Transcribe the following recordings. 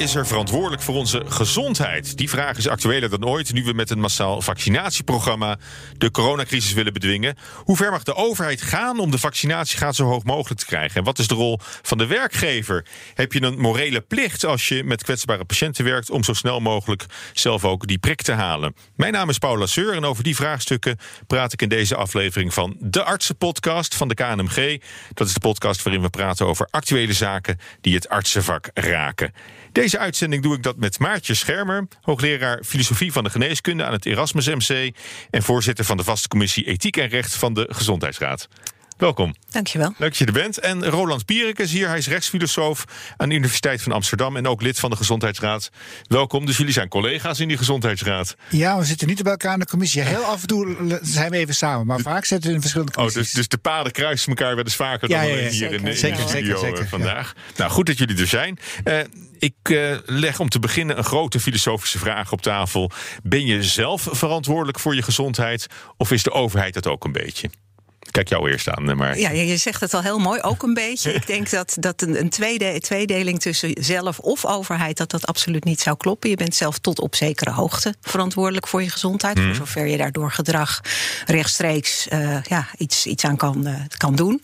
is er verantwoordelijk voor onze gezondheid? Die vraag is actueler dan ooit nu we met een massaal vaccinatieprogramma de coronacrisis willen bedwingen. Hoe ver mag de overheid gaan om de vaccinatiegraad zo hoog mogelijk te krijgen? En wat is de rol van de werkgever? Heb je een morele plicht als je met kwetsbare patiënten werkt om zo snel mogelijk zelf ook die prik te halen? Mijn naam is Paul Lasseur en over die vraagstukken praat ik in deze aflevering van de Artsenpodcast van de KNMG. Dat is de podcast waarin we praten over actuele zaken die het artsenvak raken. Deze uitzending doe ik dat met Maartje Schermer, hoogleraar filosofie van de geneeskunde aan het Erasmus MC en voorzitter van de vaste commissie Ethiek en Recht van de Gezondheidsraad. Welkom. Dankjewel. Leuk dat je er bent. En Roland Pierik is hier. Hij is rechtsfilosoof aan de Universiteit van Amsterdam en ook lid van de Gezondheidsraad. Welkom. Dus jullie zijn collega's in die Gezondheidsraad. Ja, we zitten niet bij elkaar in de commissie. Heel af en toe zijn we even samen, maar vaak zitten we in verschillende commissies. Oh, dus, dus de paden kruisen elkaar wel eens vaker dan Ja, ja, ja, hier zeker. in, de- in Zeker, de studio zeker, zeker, eh, vandaag. Nou, goed dat jullie er zijn. Eh, ik eh, leg om te beginnen een grote filosofische vraag op tafel. Ben je zelf verantwoordelijk voor je gezondheid of is de overheid dat ook een beetje? Kijk jou eerst aan, maar. Ja, je zegt het al heel mooi, ook een beetje. Ik denk dat, dat een, een tweede, tweedeling tussen zelf of overheid... dat dat absoluut niet zou kloppen. Je bent zelf tot op zekere hoogte verantwoordelijk voor je gezondheid... Mhm. voor zover je daar door gedrag rechtstreeks eh, ja, iets, iets aan kan, eh, kan doen.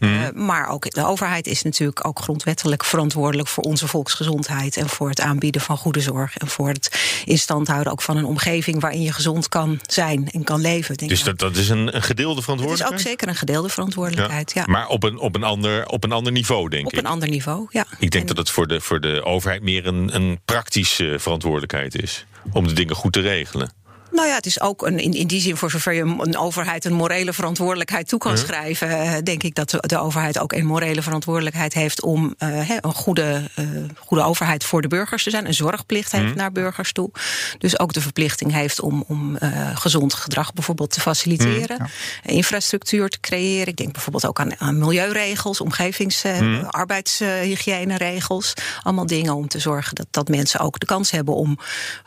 Mhm. Eh, maar ook de overheid is natuurlijk ook grondwettelijk verantwoordelijk... voor onze volksgezondheid en voor het aanbieden van goede zorg... en voor het in stand houden ook van een omgeving... waarin je gezond kan zijn en kan leven. Denk Dus dat, dat is een, een gedeelde verantwoordelijkheid? Ook zeker een gedeelde verantwoordelijkheid, ja. Maar op een, op, een ander, op een ander niveau, denk Op ik. een ander niveau, ja. Ik denk En- dat het voor de, voor de overheid meer een, een praktische verantwoordelijkheid is. Om de dingen goed te regelen. Nou ja, het is ook een, in, in die zin, voor zover je een overheid een morele verantwoordelijkheid toe kan schrijven, eh, denk ik dat de, de overheid ook een morele verantwoordelijkheid heeft om eh, een goede, eh, goede overheid voor de burgers te zijn. Een zorgplicht heeft naar burgers toe. Dus ook de verplichting heeft om, om gezond gedrag bijvoorbeeld te faciliteren. Infrastructuur te creëren. Ik denk bijvoorbeeld ook aan, aan milieuregels, omgevings- arbeidshygiëneregels. Allemaal dingen om te zorgen dat, dat mensen ook de kans hebben om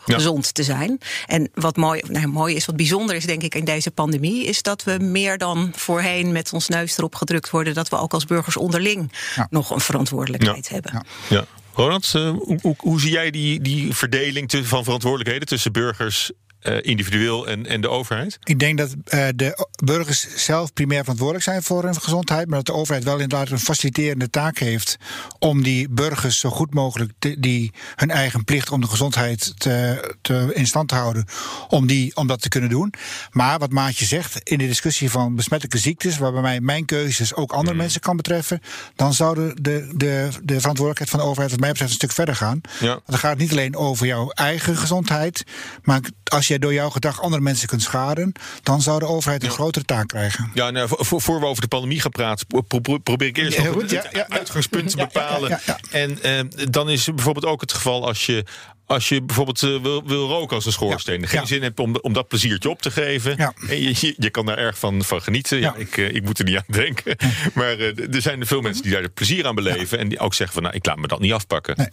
Ja. gezond te zijn. En wat mooi, nou, mooi is, wat bijzonder is, denk ik, in deze pandemie, is dat we meer dan voorheen met ons neus erop gedrukt worden dat we ook als burgers onderling Ja. nog een verantwoordelijkheid hebben. Ja. Ja. Ronald, eh, hoe, hoe, hoe zie jij die, die verdeling van verantwoordelijkheden tussen burgers eh, individueel en, en de overheid? Ik denk dat eh, de burgers zelf primair verantwoordelijk zijn voor hun gezondheid, maar dat de overheid wel inderdaad een faciliterende taak heeft om die burgers zo goed mogelijk te- die hun eigen plicht om de gezondheid te, te in stand te houden, om, die, om dat te kunnen doen. Maar wat Maatje zegt, in de discussie van besmettelijke ziektes, waarbij mij mijn keuzes ook andere mensen kan betreffen, dan zou de, de, de, de verantwoordelijkheid van de overheid, wat mij betreft, een stuk verder gaan. Ja. Want dan gaat het niet alleen over jouw eigen gezondheid, maar als jij door jouw gedrag andere mensen kunt schaden, dan zou de overheid een grotere taak krijgen. Ja, nou, voor, we over de pandemie gaan praten, pro- pro- probeer ik eerst nog goed, het ja, ja, ja. uitgangspunt te bepalen. En eh, dan is bijvoorbeeld ook het geval als je. Als je bijvoorbeeld eh, wil, wil roken als een schoorsteen, Ja, geen ja. zin hebt om, om dat pleziertje op te geven. Ja. En je, je, je kan daar erg van, van genieten. Ja. Ik, eh, ik moet er niet aan denken. Maar eh, er zijn veel mensen die daar plezier aan beleven. En die ook zeggen van nou, ik laat me dat niet afpakken.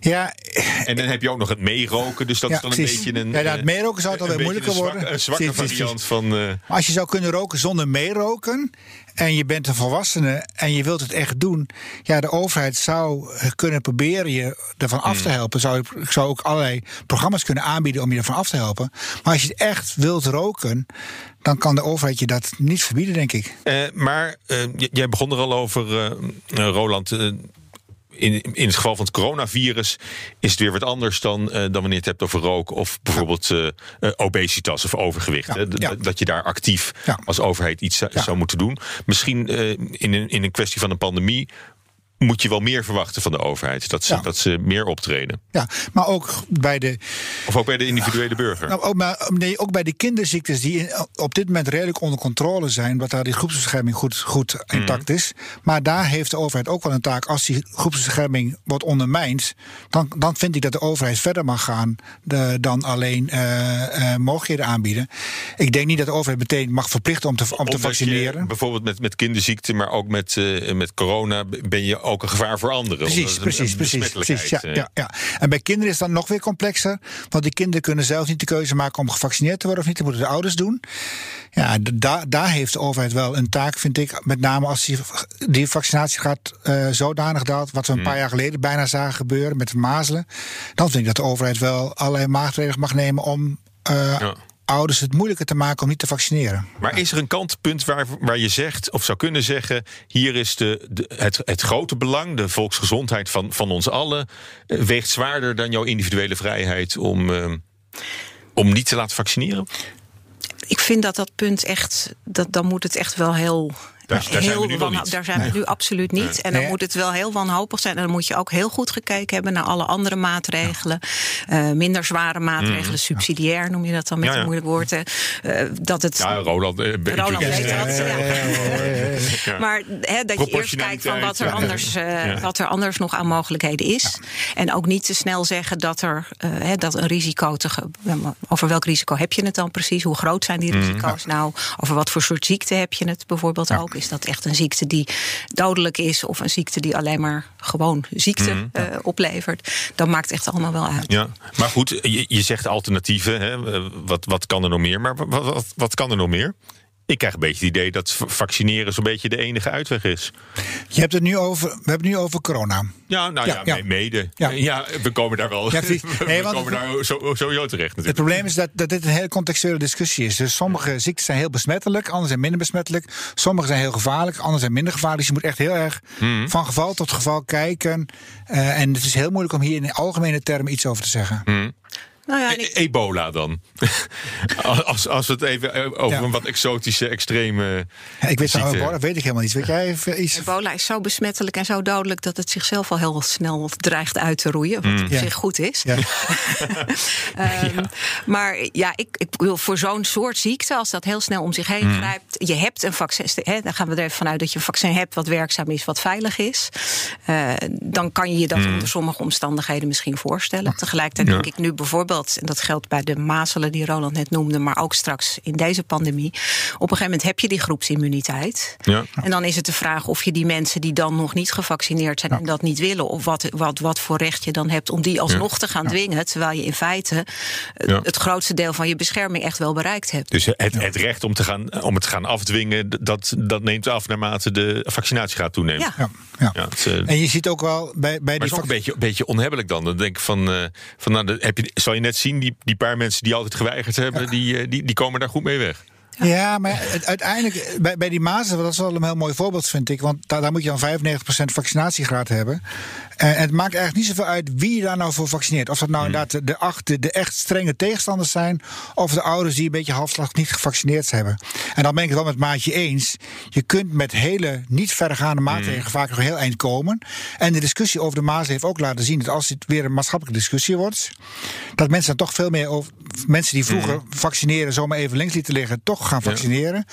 Ja, En dan heb je ook nog het meeroken. Dus dat Ja, is dan een precies. beetje een. Ja, het meeroken zou het een alweer beetje moeilijker een worden. Een zwakke variant van. als je zou kunnen roken zonder meeroken en je bent een volwassene en je wilt het echt doen, ja, de overheid zou eh, kunnen proberen je ervan af te helpen. Zou, zou ook allerlei programma's kunnen aanbieden om je ervan af te helpen. Maar als je het echt wilt roken, dan kan de overheid je dat niet verbieden, denk ik. Eh, maar eh, jij begon er al over, eh, eh, Roland. In, in het geval van het coronavirus is het weer wat anders dan, eh, dan wanneer je het hebt over roken of bijvoorbeeld eh, eh, obesitas of overgewicht. Ja, hè? Ja. Dat je daar actief als overheid iets zou- moeten doen. Misschien in, een, in een kwestie van een pandemie moet je wel meer verwachten van de overheid. Dat ze, Ja. dat ze meer optreden. Ja, maar ook bij de Of ook bij de individuele burger. Nou, ook, maar, nee, ook bij de kinderziektes die op dit moment redelijk onder controle zijn, wat daar die groepsbescherming goed, goed intact is. Maar daar heeft de overheid ook wel een taak. Als die groepsbescherming wordt ondermijnd, dan, dan vind ik dat de overheid verder mag gaan de- dan alleen eh, eh, mogelijkheden aanbieden. Ik denk niet dat de overheid meteen mag verplichten om te, om te je vaccineren. bijvoorbeeld met, met kinderziekte, maar ook met, eh, met corona ben je ook een gevaar voor anderen. Precies, precies, precies, precies. Ja, ja, ja. En bij kinderen is dan nog weer complexer. Want die kinderen kunnen zelf niet de keuze maken om gevaccineerd te worden of niet. Dat moeten de ouders doen. Ja, daar daar heeft de overheid wel een taak, vind ik. Met name als die, die vaccinatiegraad eh zodanig daalt. Wat we een paar jaar geleden bijna zagen gebeuren met de mazelen. Dan vind ik dat de overheid wel allerlei maatregelen mag nemen om eh, Ja. Ouders het moeilijker te maken om niet te vaccineren. Maar is er een kantpunt waar, waar je zegt, of zou kunnen zeggen: hier is de, de, het, het grote belang, de volksgezondheid van, van ons allen, eh, weegt zwaarder dan jouw individuele vrijheid om, eh, om niet te laten vaccineren? Ik vind dat dat punt echt, dat, dan moet het echt wel heel. Daar- daar zijn we nu niet. Daar zijn we nu absoluut niet. En dan Nee. moet het wel heel wanhopig zijn. En dan moet je ook heel goed gekeken hebben naar alle andere maatregelen. Eh, minder zware maatregelen, subsidiair noem je dat dan met. Ja, ja. een moeilijk woord. hè. Eh, dat het. Ja, Roland. eh, Roland weet dat. ja. Ja. Maar hè, dat je eerst kijkt van wat er, anders, eh, ja. wat er anders nog aan mogelijkheden is. En ook niet te snel zeggen dat er eh, hè, dat een risico te. Over welk risico heb je het dan precies? Hoe groot zijn die Mhm. risico's nou? Over wat voor soort ziekte heb je het bijvoorbeeld ook? Is dat echt een ziekte die dodelijk is of een ziekte die alleen maar gewoon ziekte Mhm. eh, oplevert? Dat maakt echt allemaal wel uit. Ja, maar goed, je, je zegt alternatieven. Hè? eh, Wat, wat kan er nog meer? Maar wat, wat, wat kan er nog meer? Ik krijg een beetje het idee dat vaccineren zo'n beetje de enige uitweg is. Je hebt het nu over, we hebben het nu over corona. Ja, nou ja, Ja, ja. me- mede. Ja. Ja. we komen daar wel. We Nee, komen het- daar zo, sowieso terecht Het natuurlijk. probleem is dat, dat dit een hele contextuele discussie is. Dus sommige ziektes zijn heel besmettelijk, andere zijn minder besmettelijk. Sommige zijn heel gevaarlijk, andere zijn minder gevaarlijk. Dus je moet echt heel erg Mhm. van geval tot geval kijken. Eh, en het is heel moeilijk om hier in algemene termen iets over te zeggen. Mhm. Nou ja, en E- ik- Ebola dan. als, als we het even eh, over Ja. een wat exotische, extreme. Ja, ik weet, ziekte- nou, dat weet ik helemaal niet. Weet jij even iets? Ebola is zo besmettelijk en zo dodelijk dat het zichzelf al heel snel dreigt uit te roeien. Wat op Ja. zich goed is. Ja. Ehm, Maar ja, ik, ik wil voor zo'n soort ziekte, als dat heel snel om zich heen grijpt. Je hebt een vaccin. Hè, dan gaan we er even vanuit dat je een vaccin hebt wat werkzaam is, wat veilig is. Eh, dan kan je je dat onder sommige omstandigheden misschien voorstellen. Tegelijkertijd Ja. denk ik nu bijvoorbeeld, en dat geldt bij de mazelen die Roland net noemde, maar ook straks in deze pandemie. Op een gegeven moment heb je die groepsimmuniteit. Ja. En dan is het de vraag of je die mensen die dan nog niet gevaccineerd zijn en dat niet willen, of wat, wat, wat voor recht je dan hebt om die alsnog te gaan dwingen, terwijl je in feite Ja. het grootste deel van je bescherming echt wel bereikt hebt. Dus het, het recht om, te gaan, om het te gaan afdwingen, dat, dat neemt af naarmate de vaccinatiegraad toeneemt. Ja. Ja, ja. Ja, het, eh, En je ziet ook wel bij, bij Maar die het is ook een beetje, een beetje onhebbelijk dan. Dan denk ik van, eh, van nou, heb je, zal je net zien, die, die paar mensen die altijd geweigerd hebben, die, eh, die, die komen daar goed mee weg. Ja, maar uiteindelijk, bij, bij die mazelen, dat is wel een heel mooi voorbeeld, vind ik. Want daar, daar moet je dan 95% vaccinatiegraad hebben. Eh, en het maakt eigenlijk niet zoveel uit wie je daar nou voor vaccineert. Of dat nou inderdaad de, de, acht- de echt strenge tegenstanders zijn. Of de ouders die een beetje halfslag niet gevaccineerd hebben. En dan ben ik het wel met Maatje eens. Je kunt met hele niet verregaande maatregelen vaak nog heel eind komen. En de discussie over de mazelen heeft ook laten zien dat als dit weer een maatschappelijke discussie wordt. Dat mensen dan toch veel meer over. Mensen die vroeger vaccineren zomaar even links lieten liggen, toch gaan vaccineren.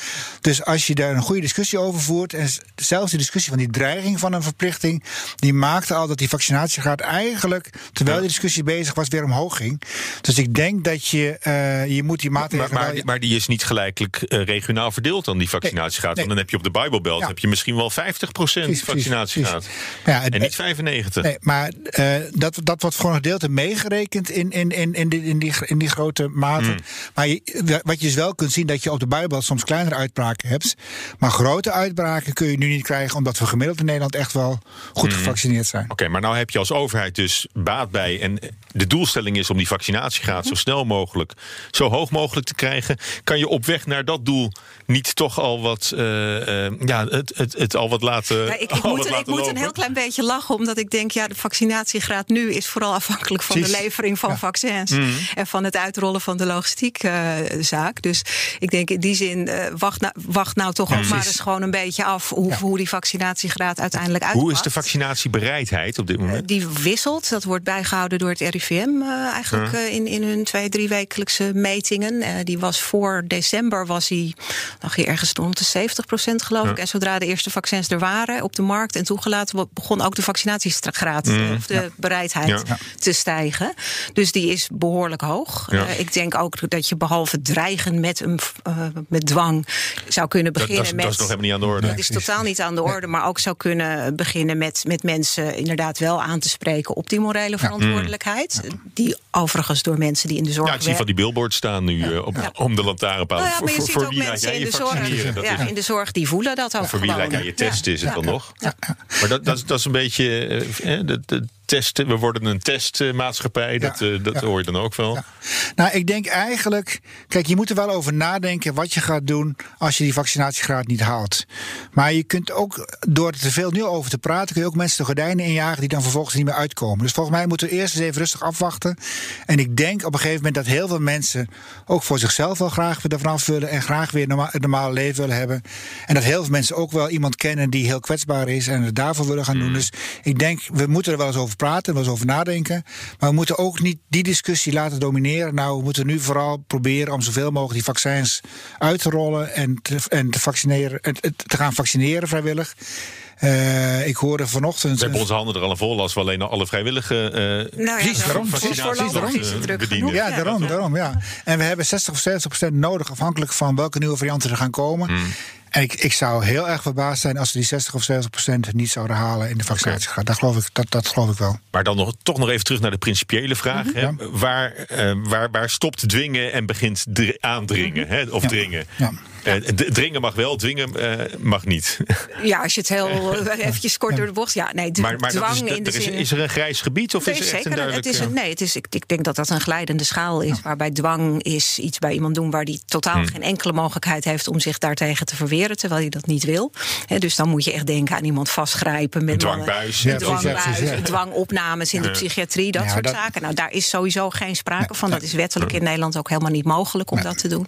Dus als je daar een goede discussie over voert. En zelfs die discussie van die dreiging van een verplichting. die maakte al dat die vaccinatiegraad eigenlijk. terwijl die discussie bezig was, weer omhoog ging. Dus ik denk dat je. eh, je moet die maatregelen. maar, maar die is niet gelijkelijk eh, regionaal verdeeld dan, die vaccinatiegraad. Nee, Want dan heb je op de Bijbelbelt Ja. heb je misschien wel 50% Precies, precies, vaccinatiegraad. precies. Ja, het- en niet 95. Nee, maar eh, dat, dat wordt voor een gedeelte meegerekend in, in, in, in, die, in, die, in die grote mate. Hmm. Maar je, wat je dus wel kunt zien, dat je op de Bijbel soms kleinere uitbraken hebt. Maar grote uitbraken kun je nu niet krijgen, omdat we gemiddeld in Nederland echt wel goed Hmm. gevaccineerd zijn. Maar nou heb je als overheid dus baat bij. En de doelstelling is om die vaccinatiegraad zo snel mogelijk, zo hoog mogelijk te krijgen. Kan je op weg naar dat doel niet toch al wat, eh, eh, ja, het, het, het al wat laten. Ja, ik, ik moet, ik moet een heel klein beetje lachen, omdat ik denk, ja, de vaccinatiegraad nu is vooral afhankelijk van Precies. de levering van Ja. vaccins Mhm. en van het uitrollen van de logistiekzaak. dus ik denk in die zin, eh, wacht, nou, wacht nou toch ook maar eens gewoon een beetje af hoe, hoe die vaccinatiegraad uiteindelijk uitpakt. Hoe is de vaccinatiebereidheid op dit Eh, moment? Die wisselt. Dat wordt bijgehouden door het RIVM eh, eigenlijk eh, in, in hun twee, drie wekelijkse metingen. Eh, die was voor december was hij lag je ergens rond de 70 procent, geloof ik. En zodra de eerste vaccins er waren op de markt en toegelaten, begon ook de vaccinatiegraad mm. of de bereidheid te stijgen. Dus die is behoorlijk hoog. Uh, ik denk ook dat je behalve dreigen met, een, uh, met dwang zou kunnen beginnen dat, met. Dat is nog helemaal niet aan de orde. Dat is totaal niet aan de orde, maar ook zou kunnen beginnen met, met mensen inderdaad wel aan te spreken op die morele verantwoordelijkheid. Die overigens door mensen die in de zorg. Ja, ik zie van die billboards staan nu uh, op, om de lantaarnpaal. Nou ja, maar je voor, ziet voor ook mensen in de, zorg, ja, in de zorg die voelen dat ook. Voor wie lijkt je test is het dan nog? Maar dat, dat, dat is een beetje. Uh, de, de, testen. We worden een testmaatschappij. dat, ja, dat hoor je dan ook wel. Nou, ik denk eigenlijk. Kijk, je moet er wel over nadenken wat je gaat doen als je die vaccinatiegraad niet haalt. Maar je kunt ook, door er te veel nu over te praten, kun je ook mensen de gordijnen injagen die dan vervolgens niet meer uitkomen. Dus volgens mij moeten we eerst eens even rustig afwachten. En ik denk op een gegeven moment dat heel veel mensen ook voor zichzelf wel graag ervan af willen en graag weer norma het normale leven willen hebben. En dat heel veel mensen ook wel iemand kennen die heel kwetsbaar is en het daarvoor willen gaan doen. Mm. Dus ik denk, we moeten er wel eens over praten, wel eens over nadenken. Maar we moeten ook niet die discussie laten domineren. Nou, we moeten nu vooral proberen om zoveel mogelijk die vaccins uit te rollen en te, en te vaccineren, en te gaan vaccineren vrijwillig. Uh, ik hoorde vanochtend. We hebben onze handen er al vol als we alleen alle vrijwillige. Uh, nou ja, precies, daarom. Ja, daarom, daarom. Ja. En we hebben 60 of 70 procent nodig, afhankelijk van welke nieuwe varianten er gaan komen. Hmm. En ik, ik zou heel erg verbaasd zijn als we die 60 of 70 procent niet zouden halen in de vaccinatiegraad. Okay. Dat, geloof ik, dat, dat geloof ik wel. Maar dan nog, toch nog even terug naar de principiële vraag. Mm -hmm. hè? Waar, uh, waar, waar stopt dwingen en begint aandringen? Hè? Of ja. dringen? Ja. Uh, dringen mag wel, dwingen uh, mag niet. Ja, als je het heel eventjes kort door de bocht. Ja, nee, maar, maar dwang is, in de is, zin... is er een grijs gebied of nee, is er zeker, echt een duidelijk... Het is een, nee, het is, ik, ik, denk dat dat een glijdende schaal is. Ja. Waarbij dwang is iets bij iemand doen waar die totaal hmm. geen enkele mogelijkheid heeft om zich daartegen te verweren, terwijl hij dat niet wil. He, dus dan moet je echt denken aan iemand vastgrijpen met een dwangbuis, een dwangbuis, ja, dwangopnames in de psychiatrie, dat soort dat... zaken. Nou, daar is sowieso geen sprake van. Dat is wettelijk in Nederland ook helemaal niet mogelijk om dat te doen.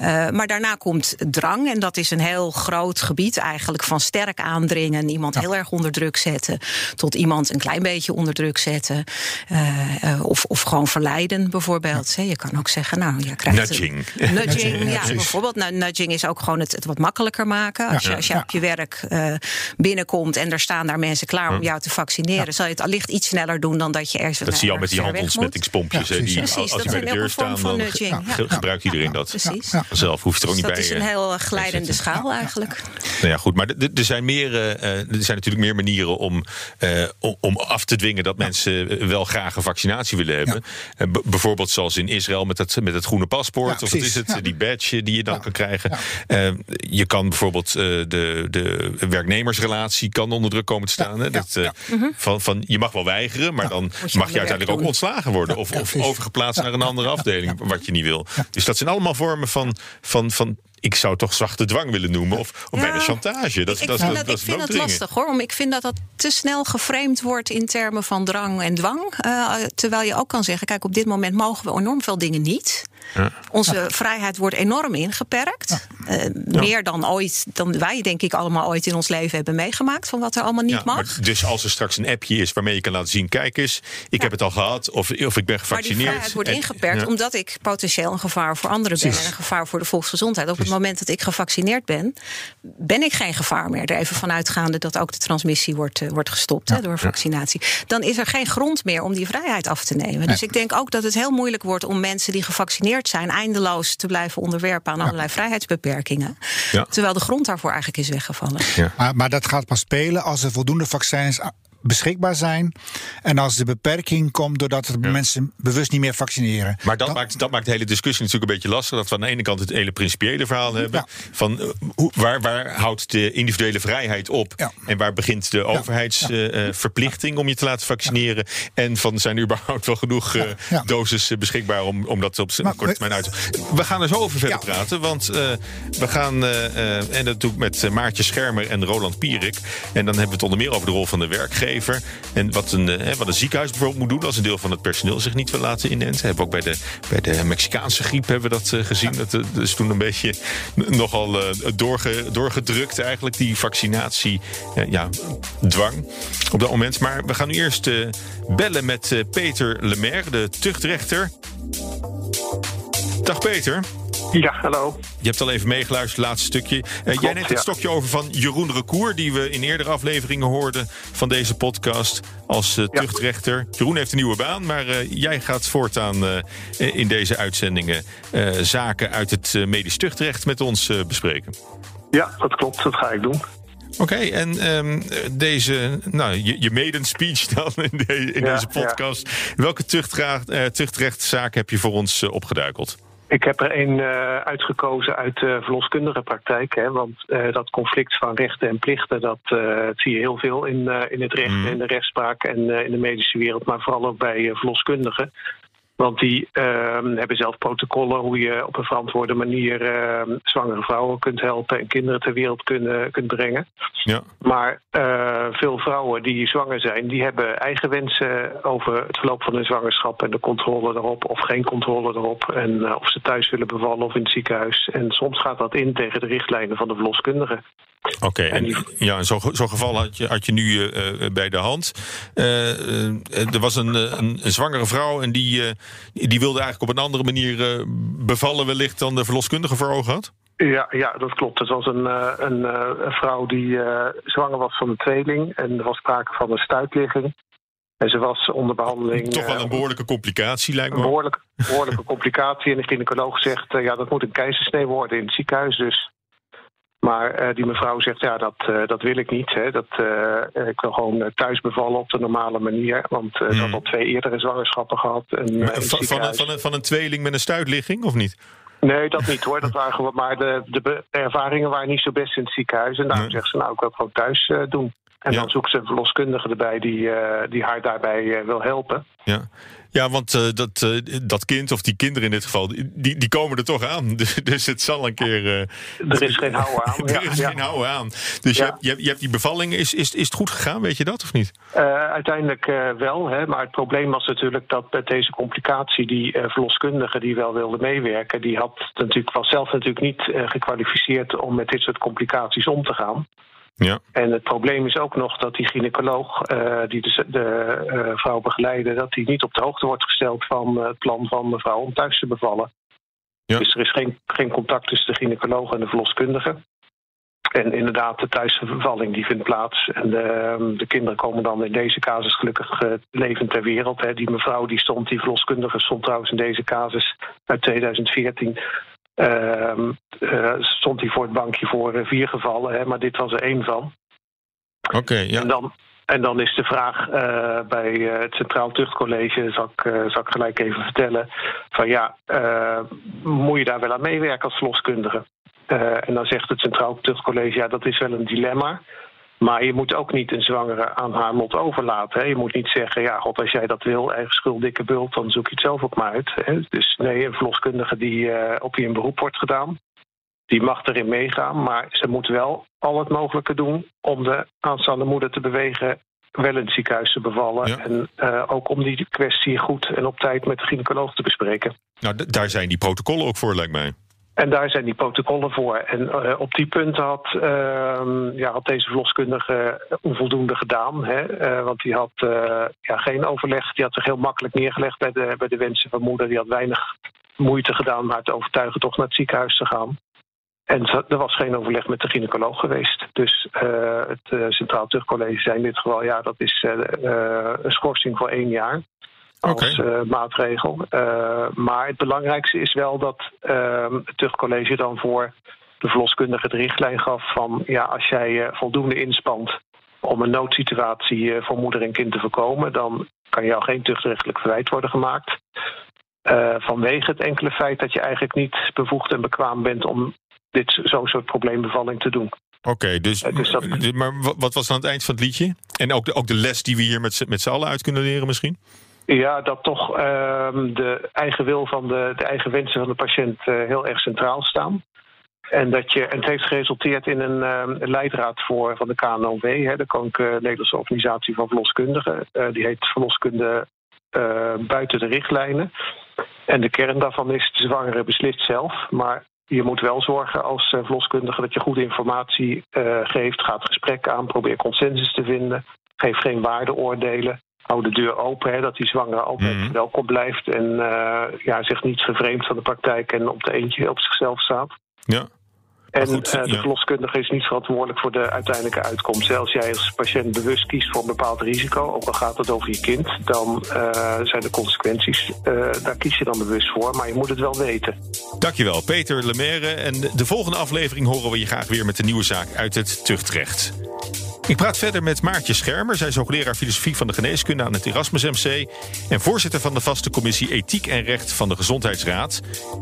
Uh, maar daarna komt drang en dat is een heel groot gebied eigenlijk van sterk aandringen, iemand heel erg onder druk zetten, tot iemand een klein beetje onder druk zetten, uh, uh, of, of gewoon verleiden bijvoorbeeld. Je kan ook zeggen, nou, je krijgt nudging. Een, nudging, ja, bijvoorbeeld. Nou, nudging is ook gewoon het, het wat makkelijker maken. Als je, als je op je werk uh, binnenkomt en er staan daar mensen klaar om jou te vaccineren, zal je het allicht iets sneller doen dan dat je ergens. Dat zie je al met die handomsmettingspompjes. Ja, die, precies, als, die bij de deur staan, dan gebruikt iedereen dat. Precies. Zelf hoeft er ook niet bij. Dat is een heel glijdende schaal eigenlijk. Nou ja, goed. Maar er zijn, meer, uh, er zijn natuurlijk meer manieren om, om af te dwingen dat mensen wel graag een vaccinatie willen hebben. Bijvoorbeeld zoals in Israël met het, met het groene paspoort. Of wat is het? Die badge die je dan kan krijgen. je kan bijvoorbeeld de, de werknemersrelatie kan onder druk komen te staan. Hè? Dat, mhm. van, van, je mag wel weigeren, maar dan mag je uiteindelijk ook ontslagen worden. Of, of overgeplaatst naar een andere afdeling, wat je niet wil. Dus dat zijn allemaal vormen van, van, van ik zou toch zachte dwang willen noemen. Of, of bijna chantage. Dat, ik, dat, vind dat, dat, ik vind het lastig hoor. Omdat ik vind dat dat te snel geframed wordt in termen van drang en dwang. Uh, terwijl je ook kan zeggen: kijk, op dit moment mogen we enorm veel dingen niet. Ja. Onze ja. vrijheid wordt enorm ingeperkt. Ja. Uh, meer dan ooit, dan wij denk ik allemaal ooit in ons leven hebben meegemaakt van wat er allemaal niet mag. dus als er straks een appje is waarmee je kan laten zien: kijk eens, ik heb het al gehad, of, of ik ben gevaccineerd. Maar die vrijheid wordt en, ingeperkt omdat ik potentieel een gevaar voor anderen ben en een gevaar voor de volksgezondheid. Op het moment dat ik gevaccineerd ben, ben ik geen gevaar meer. Er even vanuitgaande dat ook de transmissie wordt, uh, wordt gestopt hè, door vaccinatie. Dan is er geen grond meer om die vrijheid af te nemen. Dus ik denk ook dat het heel moeilijk wordt om mensen die gevaccineerd zijn, eindeloos te blijven onderwerpen aan allerlei vrijheidsbeperkingen. Ja. Terwijl de grond daarvoor eigenlijk is weggevallen. Ja. Maar, maar, dat gaat pas spelen als er voldoende vaccins beschikbaar zijn. En als de beperking komt doordat er ja. mensen bewust niet meer vaccineren. Maar dat, maakt, dat maakt de hele discussie natuurlijk een beetje lastig. Dat we aan de ene kant het hele principiële verhaal hebben. Ja. Van uh, hoe, waar, waar houdt de individuele vrijheid op? Ja. En waar begint de overheidsverplichting uh, om je te laten vaccineren? En van zijn er überhaupt wel genoeg uh, doses beschikbaar om, om dat op korte termijn uit te. We gaan er zo over verder praten. Want we gaan, en dat doe ik met Maartje Schermer en Roland Pierik. En dan hebben we het onder meer over de rol van de werkgever. En wat een, hè, wat een ziekenhuis bijvoorbeeld moet doen als een deel van het personeel zich niet wil laten inenten. Hebben we ook bij de, bij de Mexicaanse griep hebben we dat uh, gezien. Dat, dat is toen een beetje nogal doorge, doorgedrukt eigenlijk, die vaccinatie. Ja, dwang op dat moment. Maar we gaan nu eerst bellen met Peter Lemaire, de tuchtrechter. Dag Peter. Ja, hallo. Je hebt al even meegeluisterd, het laatste stukje. Uh, jij neemt het stokje over van Jeroen Recour, die we in eerdere afleveringen hoorden van deze podcast als uh, tuchtrechter. Jeroen heeft een nieuwe baan, maar uh, jij gaat voortaan in deze uitzendingen zaken uit het medisch tuchtrecht met ons bespreken. Ja, dat klopt, dat ga ik doen. Oké, en um, deze, nou, je, je maiden speech dan in, in deze podcast. Welke tuchtrechtszaak heb je voor ons opgeduikeld? Ik heb er een uh, uitgekozen uit de verloskundige praktijk. Hè, want uh, dat conflict van rechten en plichten, dat uh, zie je heel veel in, in het recht mm. en de rechtspraak en in de medische wereld, maar vooral ook bij verloskundigen. Want die uh, hebben zelf protocollen hoe je op een verantwoorde manier uh, zwangere vrouwen kunt helpen en kinderen ter wereld kunnen, kunt brengen. Ja. Maar uh, veel vrouwen die zwanger zijn, die hebben eigen wensen over het verloop van hun zwangerschap en de controle erop of geen controle erop. En eh, of ze thuis willen bevallen of in het ziekenhuis. En soms gaat dat in tegen de richtlijnen van de verloskundige. Oké, en, ja, zo'n zo geval had je, had je nu uh, bij de hand. Uh, er was een, een, een, zwangere vrouw en die, die wilde eigenlijk op een andere manier bevallen, wellicht dan de verloskundige voor ogen had? Ja, ja, dat klopt. Het was een, een, een vrouw die zwanger was van een tweeling en er was sprake van een stuitligging. En ze was onder behandeling. Toch wel een behoorlijke complicatie, lijkt me. Een behoorlijke, behoorlijke complicatie. En de gynaecoloog zegt: ja, dat moet een keizersnee worden in het ziekenhuis. Dus maar uh, die mevrouw zegt, ja, dat, uh, dat wil ik niet. Hè. Dat, uh, ik wil gewoon thuis bevallen op de normale manier. Want hmm. ik had al twee eerdere zwangerschappen gehad. En, van, van, een, van, een, van een tweeling met een stuitligging, of niet? Nee, dat niet hoor. Dat waren gewoon, maar de, de ervaringen waren niet zo best in het ziekenhuis. En daarom nee. zegt ze, nou, ik wil het gewoon thuis doen. En ja. dan zoekt ze een verloskundige erbij die, die haar daarbij wil helpen. Ja. Ja, want uh, dat, dat kind, of die kinderen in dit geval, die, die komen er toch aan. Dus, dus het zal een keer. Er is geen houden aan. er is ja. geen houden aan. Dus ja. je, hebt, je hebt die bevalling. Is, is, is het goed gegaan, weet je dat of niet? uiteindelijk wel. Hè, maar het probleem was natuurlijk dat met deze complicatie, die verloskundige die wel wilde meewerken, die had natuurlijk, was zelf natuurlijk niet gekwalificeerd om met dit soort complicaties om te gaan. Ja. En het probleem is ook nog dat die gynaecoloog uh, die de, de uh, vrouw begeleidde, dat die niet op de hoogte wordt gesteld van uh, het plan van mevrouw om thuis te bevallen. Ja. Dus er is geen, geen contact tussen de gynaecoloog en de verloskundige. En inderdaad, de thuisbevalling die vindt plaats. En de, ehm, de, kinderen komen dan in deze casus gelukkig levend ter wereld. Hè. Die mevrouw die stond, die verloskundige stond trouwens in deze casus uit 2014 uh, uh, stond hij voor het bankje voor uh, vier gevallen, hè, maar dit was er één van. Oké, ja. En dan, en dan is de vraag uh, bij het Centraal Tuchtcollege, zal ik, zal ik gelijk even vertellen, van ja, moet je daar wel aan meewerken als verloskundige? en dan zegt het Centraal Tuchtcollege, ja, dat is wel een dilemma. Maar je moet ook niet een zwangere aan haar lot overlaten. Hè. Je moet niet zeggen, ja, god, als jij dat wil, eigen schuld, dikke bult, dan zoek je het zelf ook maar uit. Hè. Dus nee, een verloskundige die uh, op wie een beroep wordt gedaan, die mag erin meegaan. Maar ze moet wel al het mogelijke doen om de aanstaande moeder te bewegen wel in het ziekenhuis te bevallen. En uh, ook om die kwestie goed en op tijd met de gynaecoloog te bespreken. Nou, daar zijn die protocollen ook voor, lijkt mij. En daar zijn die protocollen voor. En uh, op die punten had, uh, ja, had deze verloskundige onvoldoende gedaan. Hè? Uh, want die had ja, geen overleg. Die had zich heel makkelijk neergelegd bij de, bij de wensen van moeder. Die had weinig moeite gedaan om haar te overtuigen toch naar het ziekenhuis te gaan. En er was geen overleg met de gynaecoloog geweest. Dus het Centraal Terugcollege zei in dit geval... ja, dat is een schorsing voor één jaar als okay. uh, maatregel. Uh, maar het belangrijkste is wel dat uh, het tuchtcollege dan voor de verloskundige de richtlijn gaf van ja, als jij uh, voldoende inspant om een noodsituatie voor moeder en kind te voorkomen, dan kan jou geen tuchtrechtelijk verwijt worden gemaakt. vanwege het enkele feit dat je eigenlijk niet bevoegd en bekwaam bent om dit zo'n soort probleembevalling te doen. Oké, okay, dus, dus dat... maar wat was dan het eind van het liedje? En ook de, ook de les die we hier met, met z'n allen uit kunnen leren misschien? Ja, dat toch uh, de eigen wil van de, de eigen wensen van de patiënt uh, heel erg centraal staan. En, dat je, het heeft geresulteerd in een uh, leidraad voor, van de KNOW, hè, de Koninklijke Nederlandse Organisatie van Verloskundigen. Uh, die heet Verloskunde buiten de richtlijnen. En de kern daarvan is: de zwangere beslist zelf. Maar je moet wel zorgen als verloskundige dat je goede informatie geeft. Gaat gesprek aan, probeer consensus te vinden. Geef geen waardeoordelen. Hou de deur open, hè, dat die zwangere altijd Mhm. welkom blijft en eh, ja, zich niet vervreemdt van de praktijk en op de eentje op zichzelf staat. Ja. En goed, eh, de verloskundige is niet verantwoordelijk voor de uiteindelijke uitkomst. Als jij als patiënt bewust kiest voor een bepaald risico, ook al gaat het over je kind, dan eh, zijn de consequenties, eh, daar kies je dan bewust voor, maar je moet het wel weten. Dankjewel, Peter Lemaire. En de volgende aflevering horen we je graag weer met een nieuwe zaak uit het tuchtrecht. Ik praat verder met Maartje Schermer. Zij is hoogleraar filosofie van de geneeskunde aan het Erasmus MC... en voorzitter van de vaste commissie Ethiek en Recht van de Gezondheidsraad.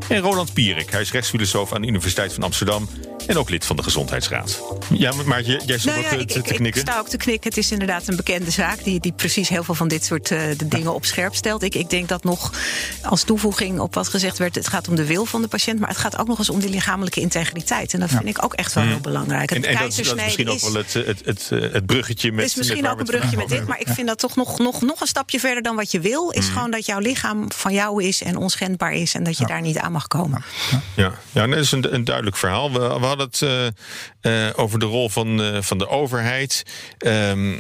En Roland Pierik. Hij is rechtsfilosoof aan de Universiteit van Amsterdam... en ook lid van de Gezondheidsraad. Ja, Maartje, jij stond Nou ook ja, ik, te, ik, te ik knikken. sta ook te knikken. Het is inderdaad een bekende zaak die, die precies heel veel van dit soort eh, de dingen op scherp stelt. Ik, ik denk dat nog als toevoeging op wat gezegd werd, het gaat om de wil van de patiënt, maar het gaat ook nog eens om die lichamelijke integriteit. En dat vind ik ook echt wel heel belangrijk. En, Het en dat, is- dat is keizersnee misschien ook wel het, het, het, eh, het bruggetje met... het is misschien met ook een brugje met dit, maar ik vind dat toch nog, nog, nog een stapje verder dan wat je wil. Is gewoon dat jouw lichaam van jou is en onschendbaar is en dat je daar niet aan mag komen. Ja, ja dat is een, een duidelijk verhaal. We, we hadden het eh, eh, over de rol van, eh, van de overheid. Ehm,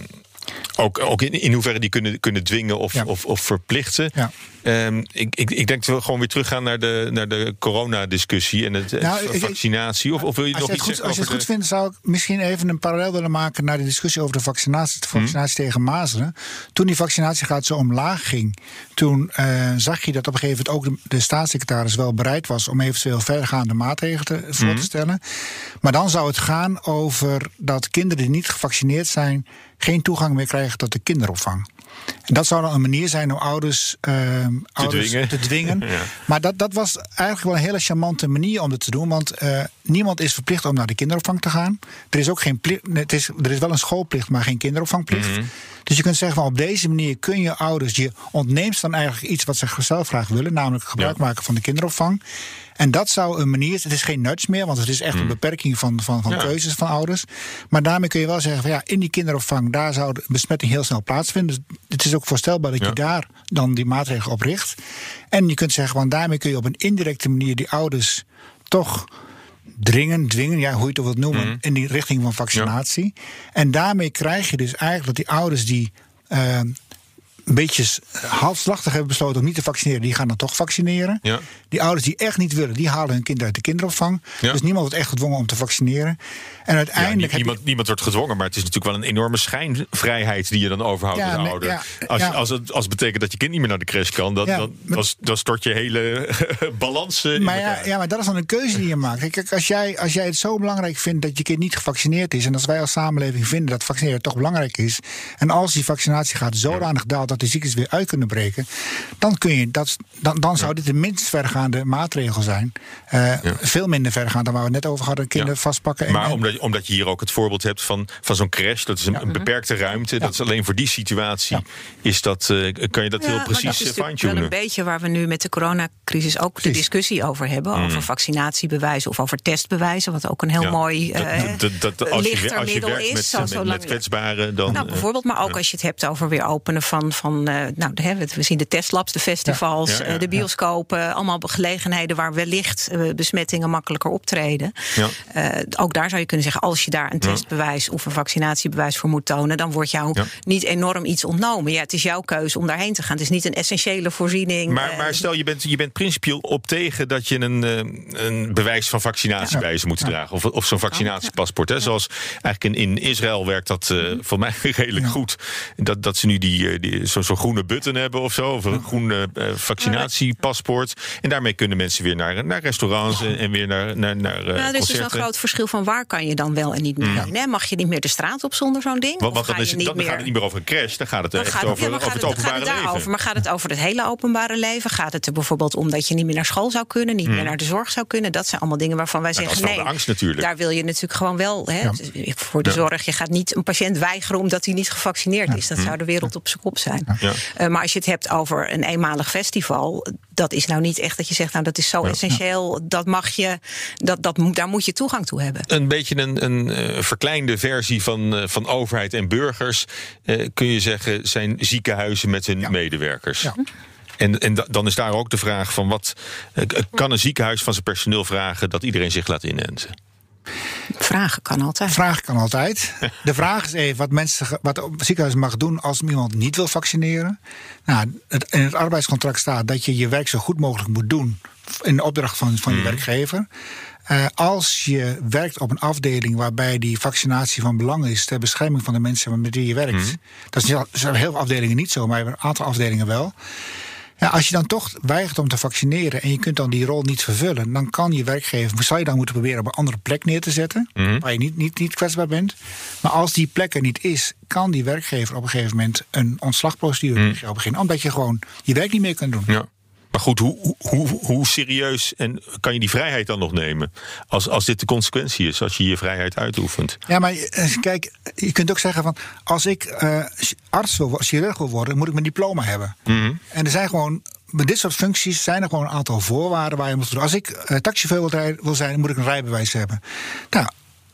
ook, ook in, in hoeverre die kunnen, kunnen dwingen of, Ja. of, of verplichten. Ja. Ehm, ik, ik, ik denk dat we gewoon weer teruggaan naar de, naar de coronadiscussie en het, Nou, vaccinatie. Of, of wil je Als nog je, iets het goed, zeggen als je het goed vindt, zou ik misschien even een parallel willen maken naar de discussie over de vaccinatie, de vaccinatie tegen mazelen. Toen die vaccinatiegraad zo omlaag ging, toen eh, zag je dat op een gegeven moment ook de, de staatssecretaris wel bereid was om eventueel verdergaande maatregelen te, voor te stellen. Maar dan zou het gaan over dat kinderen die niet gevaccineerd zijn, geen toegang meer krijgen tot de kinderopvang. En dat zou dan een manier zijn om ouders, eh, ouders dwingen. te dwingen. Ja. Maar dat, dat was eigenlijk wel een hele charmante manier om dat te doen. Want eh, niemand is verplicht om naar de kinderopvang te gaan. Er is ook geen plicht. Het is, er is wel een schoolplicht, maar geen kinderopvangplicht. Mhm. Dus je kunt zeggen van op deze manier kun je ouders, je ontneemt dan eigenlijk iets wat ze zelf graag willen, namelijk gebruik Ja. maken van de kinderopvang. En dat zou een manier, het is geen nudge meer, want het is echt een beperking van, van, van. Ja. keuzes van ouders. Maar daarmee kun je wel zeggen van ja, in die kinderopvang, daar zou de besmetting heel snel plaatsvinden. Dus het is ook voorstelbaar dat Ja. je daar dan die maatregelen op richt. En je kunt zeggen, want daarmee kun je op een indirecte manier die ouders toch dringen, dwingen, ja, hoe je het ook wilt noemen, Mhm. in die richting van vaccinatie. En daarmee krijg je dus eigenlijk dat die ouders die eh, een beetje halfslachtig hebben besloten om niet te vaccineren, die gaan dan toch vaccineren. Ja. Die ouders die echt niet willen, die halen hun kind uit de kinderopvang. Ja. Dus niemand wordt echt gedwongen om te vaccineren. En Ja, uiteindelijk je- niemand, niemand wordt gedwongen, maar het is natuurlijk wel een enorme schijnvrijheid die je dan overhoudt als ouder. als, als, het, als het betekent dat je kind niet meer naar de crash kan, dan, dan, maar- dan, dan stort je hele balans in Maar ja, ja, maar dat is dan een keuze die je maakt. Kijk, als jij, als jij het zo belangrijk vindt dat je kind niet gevaccineerd is. en als wij als samenleving vinden dat vaccineren toch belangrijk is. en als die vaccinatie gaat zodanig daalt dat die ziektes weer uit kunnen breken. dan, kun je dat, dan, dan zou dit de minst vergaande maatregel zijn. Eh, Veel minder vergaand dan waar we het net over hadden: kinderen Ja. vastpakken. En, Maar en- omdat, omdat je hier ook het voorbeeld hebt van, van zo'n crash, dat is een, een beperkte ruimte. Dat is alleen voor die situatie. Is dat, eh, kan je dat heel precies dat is eh, wel fine-tunen? een beetje waar we nu met de coronacrisis ook de discussie over hebben. Mm. Over vaccinatiebewijzen of over testbewijzen. Wat ook een heel Ja, mooi eh, dat- dat- dat- als je, lichter als je middel werkt is. met, zo- met, kwetsbaren, dan. Nou, bijvoorbeeld, maar ook als je het hebt over weer openen van, van eh, nou, we zien de testlabs, de festivals, Ja, ja, ja, eh, de bioscopen, allemaal gelegenheden waar wellicht eh, besmettingen makkelijker optreden. Ja. Ook daar zou je kunnen zeggen, als je daar een testbewijs of een vaccinatiebewijs voor moet tonen, dan wordt jou niet enorm iets ontnomen. Ja, het is jouw keuze om daarheen te gaan. Het is niet een essentiële voorziening. Maar, maar stel, je bent, je bent principieel op tegen dat je een, een bewijs van vaccinatie bij je moet dragen. Of, of zo'n vaccinatiepaspoort. Hè. Zoals eigenlijk in, in Israël werkt dat eh voor mij redelijk goed. Dat, dat ze nu die, die, zo'n zo'n groene button hebben of zo. Of een groen eh, vaccinatiepaspoort. En daarmee kunnen mensen weer naar, naar restaurants en, en weer naar, naar, naar eh, Nou, er is dus een groot verschil van waar kan je dan wel en niet meer heen. hè? Mag je niet meer de straat op zonder zo'n ding? Mm. Want, dan, is, het- dan gaat het niet meer over een crash. Dan gaat het Dan echt gaat het, over, ja, over het het, gaat openbare het leven. Maar gaat het over het hele openbare leven? Gaat het er bijvoorbeeld om dat je niet meer naar school zou kunnen, niet meer naar de zorg zou kunnen? Dat zijn allemaal dingen waarvan wij dat zeggen is wel nee. de angst natuurlijk. Daar wil je natuurlijk gewoon wel hè, voor de Ja. zorg. Je gaat niet een patiënt weigeren omdat hij niet gevaccineerd is. Dat zou de wereld op zijn kop zijn. Ja. Eh, maar als je het hebt over een eenmalig festival, dat is nou niet echt dat je zegt, nou dat is zo essentieel, dat mag je, dat, dat, daar moet je toegang toe hebben. een beetje een, een eh, verkleinde versie van, eh, van overheid en burgers, eh, kun je zeggen, zijn ziekenhuizen met hun medewerkers. Ja. En, en da- dan is daar ook de vraag van wat kan een ziekenhuis van zijn personeel vragen dat iedereen zich laat inenten? Vragen kan altijd. Vragen kan altijd. De vraag is even wat, mensen, wat het ziekenhuis mag doen als iemand niet wil vaccineren. Nou, het, in het arbeidscontract staat dat je je werk zo goed mogelijk moet doen. In de opdracht van, van je Mhm. werkgever. Eh, als je werkt op een afdeling waarbij die vaccinatie van belang is ter bescherming van de mensen met wie je werkt. Mhm. Dat is niet al- zijn heel veel afdelingen niet zo, maar een aantal afdelingen wel. Ja, als je dan toch weigert om te vaccineren en je kunt dan die rol niet vervullen, dan kan je werkgever, zou je dan moeten proberen op een andere plek neer te zetten, waar je niet, niet, niet kwetsbaar bent. Maar als die plek er niet is, kan die werkgever op een gegeven moment een ontslagprocedure jou beginnen, omdat je gewoon je werk niet meer kunt doen. Ja. Maar goed, hoe, hoe, hoe serieus en kan je die vrijheid dan nog nemen? Als, als dit de consequentie is, als je je vrijheid uitoefent. Ja, maar eh, kijk, je kunt ook zeggen van als ik eh, arts wil chirurg wil worden, moet ik mijn diploma hebben. En er zijn gewoon. Bij dit soort functies zijn er gewoon een aantal voorwaarden waar je moet doen. Als ik eh, taxichauffeur wil wil zijn, moet ik een rijbewijs hebben. Nou,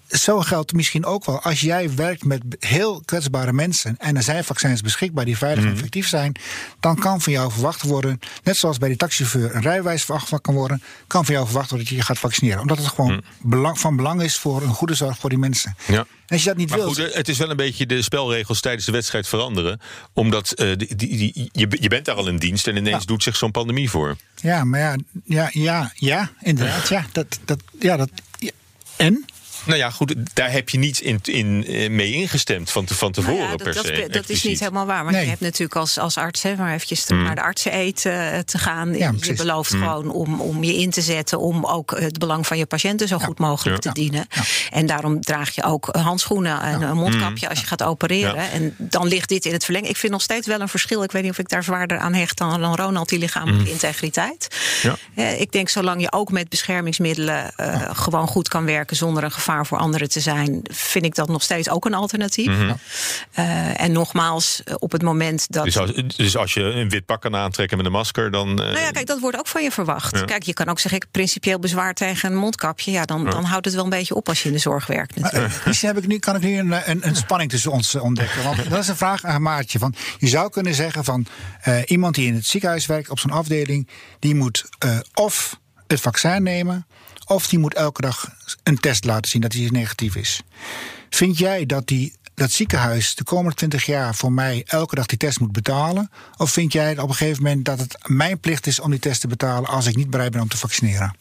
zo geldt misschien ook wel. Als jij werkt met heel kwetsbare mensen en er zijn vaccins beschikbaar die veilig en effectief zijn, dan kan van jou verwacht worden, net zoals bij die taxichauffeur een rijbewijs verwacht kan worden, kan van jou verwacht worden dat je je gaat vaccineren. Omdat het gewoon belang, van belang is voor een goede zorg voor die mensen. Ja. En als je dat niet Maar wilt. goed, het is wel een beetje de spelregels tijdens de wedstrijd veranderen. Omdat eh, die, die, die- je, je bent daar al in dienst en ineens Ja. doet zich zo'n pandemie voor. Ja, maar ja, ja, ja, ja inderdaad. Ja, dat, dat, ja, dat, ja. En? Nou ja, goed, daar heb je niet in, in, eh, mee ingestemd van, te, van tevoren Nou ja, per dat, se. dat, dat is niet helemaal waar. Maar Nee. je hebt natuurlijk als, als arts, hè, maar eventjes te- naar de artseneet eh, te gaan. Ja, je belooft gewoon om, om je in te zetten om ook het belang van je patiënten zo goed mogelijk Ja. te dienen. En daarom draag je ook handschoenen en een mondkapje als je gaat opereren. Ja. En dan ligt dit in het verlenging. Ik vind nog steeds wel een verschil. Ik weet niet of ik daar zwaarder aan hecht dan, Ronald, die lichamelijke integriteit. Ja. Eh, ik denk zolang je ook met beschermingsmiddelen eh, gewoon goed kan werken zonder een gevaar voor anderen te zijn, vind ik dat nog steeds ook een alternatief. Eh, en nogmaals, eh, op het moment dat. Dus als, dus als je een wit pak kan aantrekken met een masker, dan. eh, nou ja, kijk, dat wordt ook van je verwacht. Ja. Kijk, je kan ook zeggen, ik principieel bezwaar tegen een mondkapje. Ja, dan, dan houdt het wel een beetje op als je in de zorg werkt. Natuurlijk. Misschien heb ik nu, kan ik nu een, een, een spanning tussen ons ontdekken. Want dat is een vraag aan Maartje. Van, je zou kunnen zeggen van eh, iemand die in het ziekenhuis werkt op zo'n afdeling, die moet eh, of het vaccin nemen, of die moet elke dag een test laten zien dat hij negatief is. Vind jij dat die dat ziekenhuis de komende 20 jaar voor mij elke dag die test moet betalen? Of vind jij op een gegeven moment dat het mijn plicht is om die test te betalen als ik niet bereid ben om te vaccineren?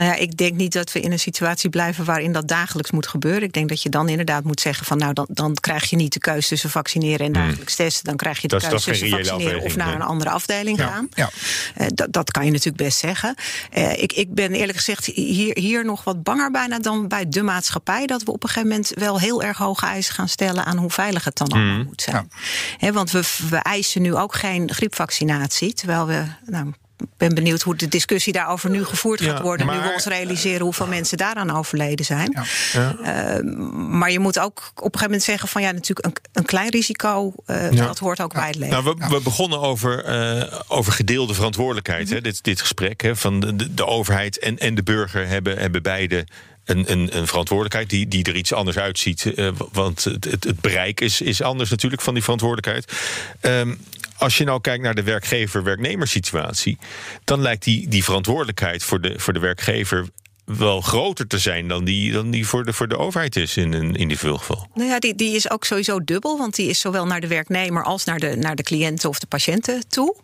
Nou ja, ik denk niet dat we in een situatie blijven waarin dat dagelijks moet gebeuren. Ik denk dat je dan inderdaad moet zeggen van nou, dan, dan krijg je niet de keuze tussen vaccineren en dagelijks testen. Dan krijg je de Dat is- dat keuze tussen vaccineren of naar nee. een andere afdeling Ja, gaan. ja. Eh, dat, dat kan je natuurlijk best zeggen. Eh, ik, ik ben eerlijk gezegd hier, hier nog wat banger bijna dan bij de maatschappij. Dat we op een gegeven moment wel heel erg hoge eisen gaan stellen aan hoe veilig het dan allemaal moet zijn. Hè, want we, we eisen nu ook geen griepvaccinatie. Terwijl we. Nou, ben benieuwd hoe de discussie daarover nu gevoerd gaat worden. Nu we ons realiseren hoeveel mensen daaraan overleden zijn. Ja. Eh, maar je moet ook op een gegeven moment zeggen van ja, natuurlijk een, een klein risico. eh, Ja. Dat hoort ook bij het leven. Nou, we, we begonnen over, eh, over gedeelde verantwoordelijkheid. hè, dit, dit gesprek hè, van de, de, de overheid en, en de burger hebben, hebben beide. Een, een, een verantwoordelijkheid die, die er iets anders uitziet. eh, want het, het, het bereik is, is anders natuurlijk van die verantwoordelijkheid. Ehm, als je nou kijkt naar de werkgever-werknemerssituatie, dan lijkt die, die verantwoordelijkheid voor de, voor de werkgever wel groter te zijn dan die, dan die voor, de, voor de overheid is in een individueel geval. Nou ja, die, die is ook sowieso dubbel. Want die is zowel naar de werknemer als naar de, naar de cliënten of de patiënten toe.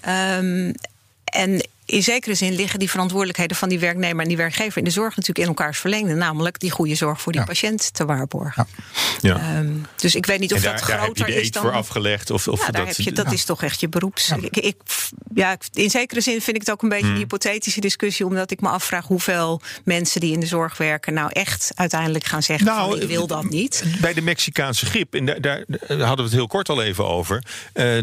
Ehm, en in zekere zin liggen die verantwoordelijkheden van die werknemer en die werkgever in de zorg natuurlijk in elkaars verlengde. Namelijk die goede zorg voor die Ja. patiënt te waarborgen. Ja. Ehm, dus ik weet niet of en dat daar, daar heb je groter de is eet dan. voor afgelegd. Of, of Ja, daar dat, heb je, dat is toch echt je beroeps. Ik, ik, ja, in zekere zin vind ik het ook een beetje een hypothetische discussie, omdat ik me afvraag hoeveel mensen die in de zorg werken nou echt uiteindelijk gaan zeggen: Nou, van, ik wil dat niet. Bij de Mexicaanse griep, en daar, daar hadden we het heel kort al even over. Eh,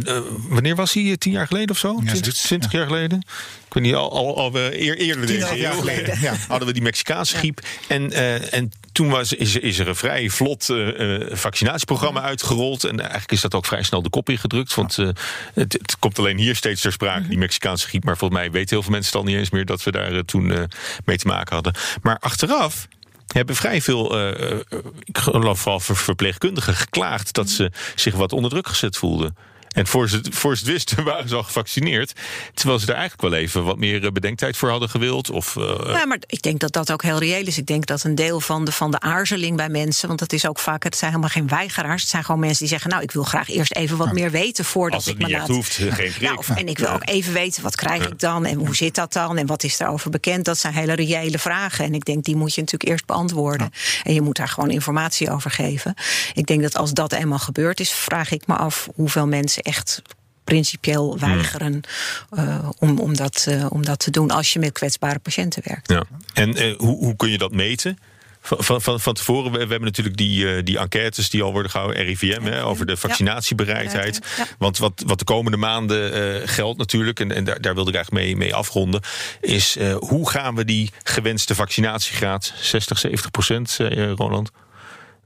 wanneer was hij? Tien jaar geleden of zo? Ja, 20, zoiets, 20 jaar geleden? Ik weet niet, al, al, al we eer, eerder deze eeuw geleden, ja. hadden we die Mexicaanse griep. En, eh, en toen was, is, er- is er een vrij vlot eh, eh, vaccinatieprogramma uitgerold. En eigenlijk is dat ook vrij snel de kop ingedrukt. Want eh, het, het komt alleen hier steeds ter sprake, die Mexicaanse griep. Maar volgens mij weten heel veel mensen het al niet eens meer dat we daar eh, toen eh, mee te maken hadden. Maar achteraf hebben vrij veel, eh, eh, ik geloof vooral ver- verpleegkundigen, geklaagd dat ze zich wat onder druk gezet voelden. En voor ze, voor ze het wisten waren ze al gevaccineerd. Terwijl ze daar eigenlijk wel even wat meer bedenktijd voor hadden gewild. Of, uh... Ja, maar ik denk dat dat ook heel reëel is. Ik denk dat een deel van de, van de aarzeling bij mensen... want het is ook vaak, het zijn helemaal geen weigeraars. Het zijn gewoon mensen die zeggen... nou, ik wil graag eerst even wat meer weten voordat Als het ik me niet laat... echt hoeft, geen prik. Ja, of, en ik wil ook even weten, wat krijg ik dan? En hoe zit dat dan? En wat is daarover bekend? Dat zijn hele reële vragen. En ik denk, die moet je natuurlijk eerst beantwoorden. En je moet daar gewoon informatie over geven. Ik denk dat als dat eenmaal gebeurd is... vraag ik me af hoeveel mensen echt principieel weigeren uh, om, om, dat, uh, om dat te doen als je met kwetsbare patiënten werkt. Ja. En uh, hoe, hoe kun je dat meten? Van, van, van tevoren, we, we hebben natuurlijk die, die enquêtes die al worden gehouden, RIVM, hè, over de vaccinatiebereidheid. Ja. Want wat, wat de komende maanden geldt natuurlijk, en, en daar, daar wilde ik eigenlijk mee, mee afronden, is hoe gaan we die gewenste vaccinatiegraad, 60, 70 procent, Roland,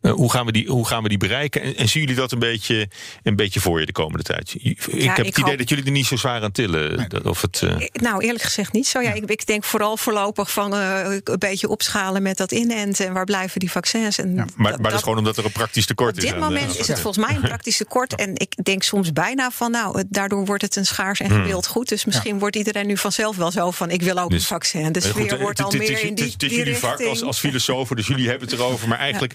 uh, hoe, gaan we die, hoe gaan we die bereiken? En, en zien jullie dat een beetje, een beetje voor je de komende tijd? Ik ja, heb ik het idee hoop... dat jullie er niet zo zwaar aan tillen. Nee. Dat, of het, uh... Nou, eerlijk gezegd niet zo. Ja, ik, ik denk vooral voorlopig van uh, een beetje opschalen met dat inenten. En waar blijven die vaccins? En ja, maar, maar dat, dat is gewoon omdat er een praktisch tekort is. Op dit moment is het volgens mij een praktisch tekort. En ik denk soms bijna van, nou, daardoor wordt het een schaars en gewild hmm. goed. Dus misschien ja. wordt iedereen nu vanzelf wel zo van, ik wil ook dus, een vaccin. De sfeer goed, wordt al meer in die Het is jullie vak als, als filosofen, dus jullie hebben het erover. Maar eigenlijk,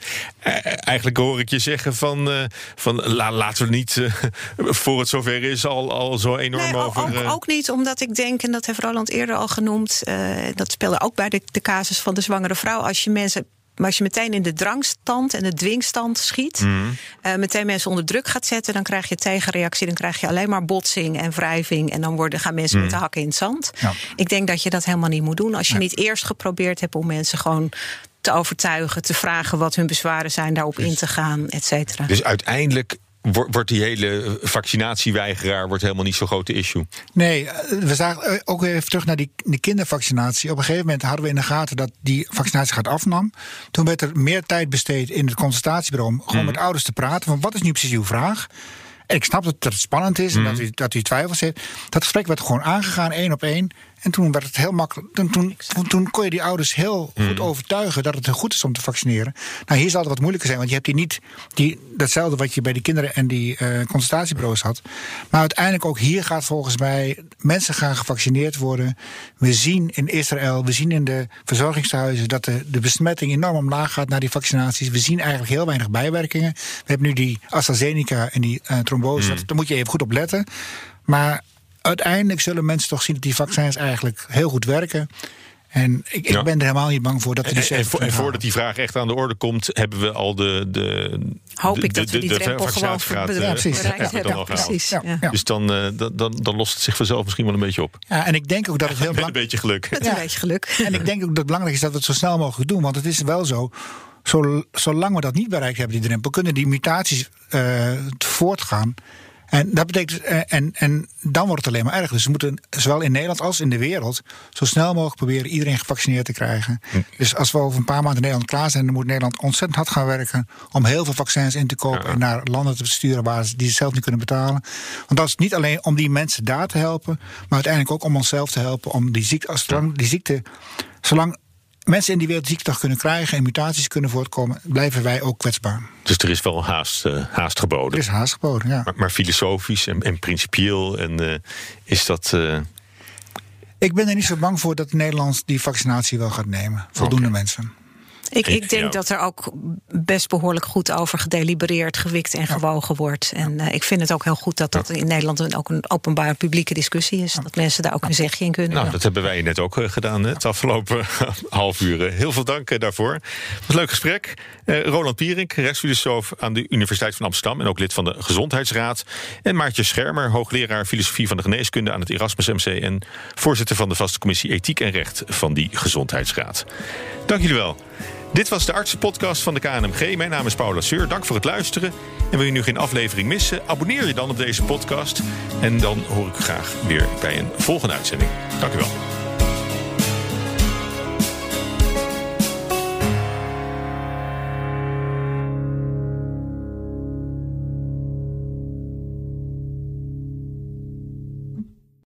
eigenlijk hoor ik je zeggen van, uh, van la, laten we niet uh, voor het zover is al, al zo enorm nee, over. Ook, uh... ook niet, omdat ik denk, en dat heeft Roland eerder al genoemd, dat speelde ook bij de, de casus van de zwangere vrouw. Als je mensen maar als je meteen in de drangstand en de dwingstand schiet, mm. uh, meteen mensen onder druk gaat zetten, dan krijg je tegenreactie. Dan krijg je alleen maar botsing en wrijving. En dan worden, gaan mensen mm. met de hakken in het zand. Ja. Ik denk dat je dat helemaal niet moet doen. Als je niet eerst geprobeerd hebt om mensen gewoon te overtuigen, te vragen wat hun bezwaren zijn, daarop in te gaan, et cetera. Dus uiteindelijk wordt die hele vaccinatieweigeraar wordt helemaal niet zo'n grote issue. Nee, we zagen ook even terug naar die, die kindervaccinatie. Op een gegeven moment hadden we in de gaten dat die vaccinatie gaat afnam. Toen werd er meer tijd besteed in het consultatiebureau om gewoon mm. met ouders te praten van wat is nu precies uw vraag. En ik snap dat het spannend is en mm. dat, u, dat u twijfels heeft. Dat gesprek werd gewoon aangegaan, één op één. En toen werd het heel makkelijk. Toen, toen, toen kon je die ouders heel goed overtuigen dat het goed is om te vaccineren. Nou, hier zal het wat moeilijker zijn, want je hebt hier niet die, datzelfde wat je bij die kinderen en die uh, consultatiebureaus had. Maar uiteindelijk ook hier gaat volgens mij mensen gaan gevaccineerd worden. We zien in Israël, we zien in de verzorgingstehuizen dat de, de besmetting enorm omlaag gaat naar die vaccinaties. We zien eigenlijk heel weinig bijwerkingen. We hebben nu die AstraZeneca en die uh, trombose. Mm. Daar moet je even goed op letten. Maar uiteindelijk zullen mensen toch zien dat die vaccins eigenlijk heel goed werken. En ik, ik ja. ben er helemaal niet bang voor dat we die en, en, en, en voordat die vraag echt aan de orde komt, hebben we al de. de Hoop ik dat we die drempel gewoon bereikt hebben. Ja, precies. Ja. Ja. Dus dan, uh, dan, dan lost het zich vanzelf misschien wel een beetje op. Ja, en ik denk ook dat het heel belangrijk is. Een beetje geluk. Met een beetje geluk. En ik denk ook dat het belangrijk is dat we het zo snel mogelijk doen. Want het is wel zo. Zolang we dat niet bereikt hebben, die drempel, kunnen die mutaties uh, voortgaan. En dat betekent, en, en dan wordt het alleen maar erg. Dus we moeten zowel in Nederland als in de wereld zo snel mogelijk proberen iedereen gevaccineerd te krijgen. Hm. Dus als we over een paar maanden in Nederland klaar zijn, dan moet Nederland ontzettend hard gaan werken om heel veel vaccins in te kopen ja. en naar landen te sturen waar ze die ze zelf niet kunnen betalen. Want dat is niet alleen om die mensen daar te helpen, maar uiteindelijk ook om onszelf te helpen om die ziekte, als die ziekte, zolang mensen in die wereld ziekte kunnen krijgen en mutaties kunnen voortkomen, blijven wij ook kwetsbaar. Dus er is wel haast, uh, haast geboden. Er is haast geboden, ja. Maar, maar filosofisch en, en principieel en, uh, is dat. Uh... Ik ben er niet zo bang voor dat Nederland die vaccinatie wel gaat nemen. Voldoende okay. mensen. Ik, ik denk dat er ook best behoorlijk goed over gedelibereerd, gewikt en gewogen wordt. En uh, ik vind het ook heel goed dat dat in Nederland ook een openbare publieke discussie is. Dat mensen daar ook een zegje in kunnen. Nou, dat hebben wij net ook gedaan het afgelopen half uur. Heel veel dank daarvoor. Het was een leuk gesprek. Uh, Roland Pierink, rechtsfilosoof aan de Universiteit van Amsterdam en ook lid van de Gezondheidsraad. En Maartje Schermer, hoogleraar filosofie van de geneeskunde aan het Erasmus MC en voorzitter van de vaste commissie Ethiek en Recht van die Gezondheidsraad. Dank jullie wel. Dit was de artsenpodcast van de KNMG. Mijn naam is Paula Seur. Dank voor het luisteren. En wil je nu geen aflevering missen? Abonneer je dan op deze podcast. En dan hoor ik u graag weer bij een volgende uitzending. Dank u wel.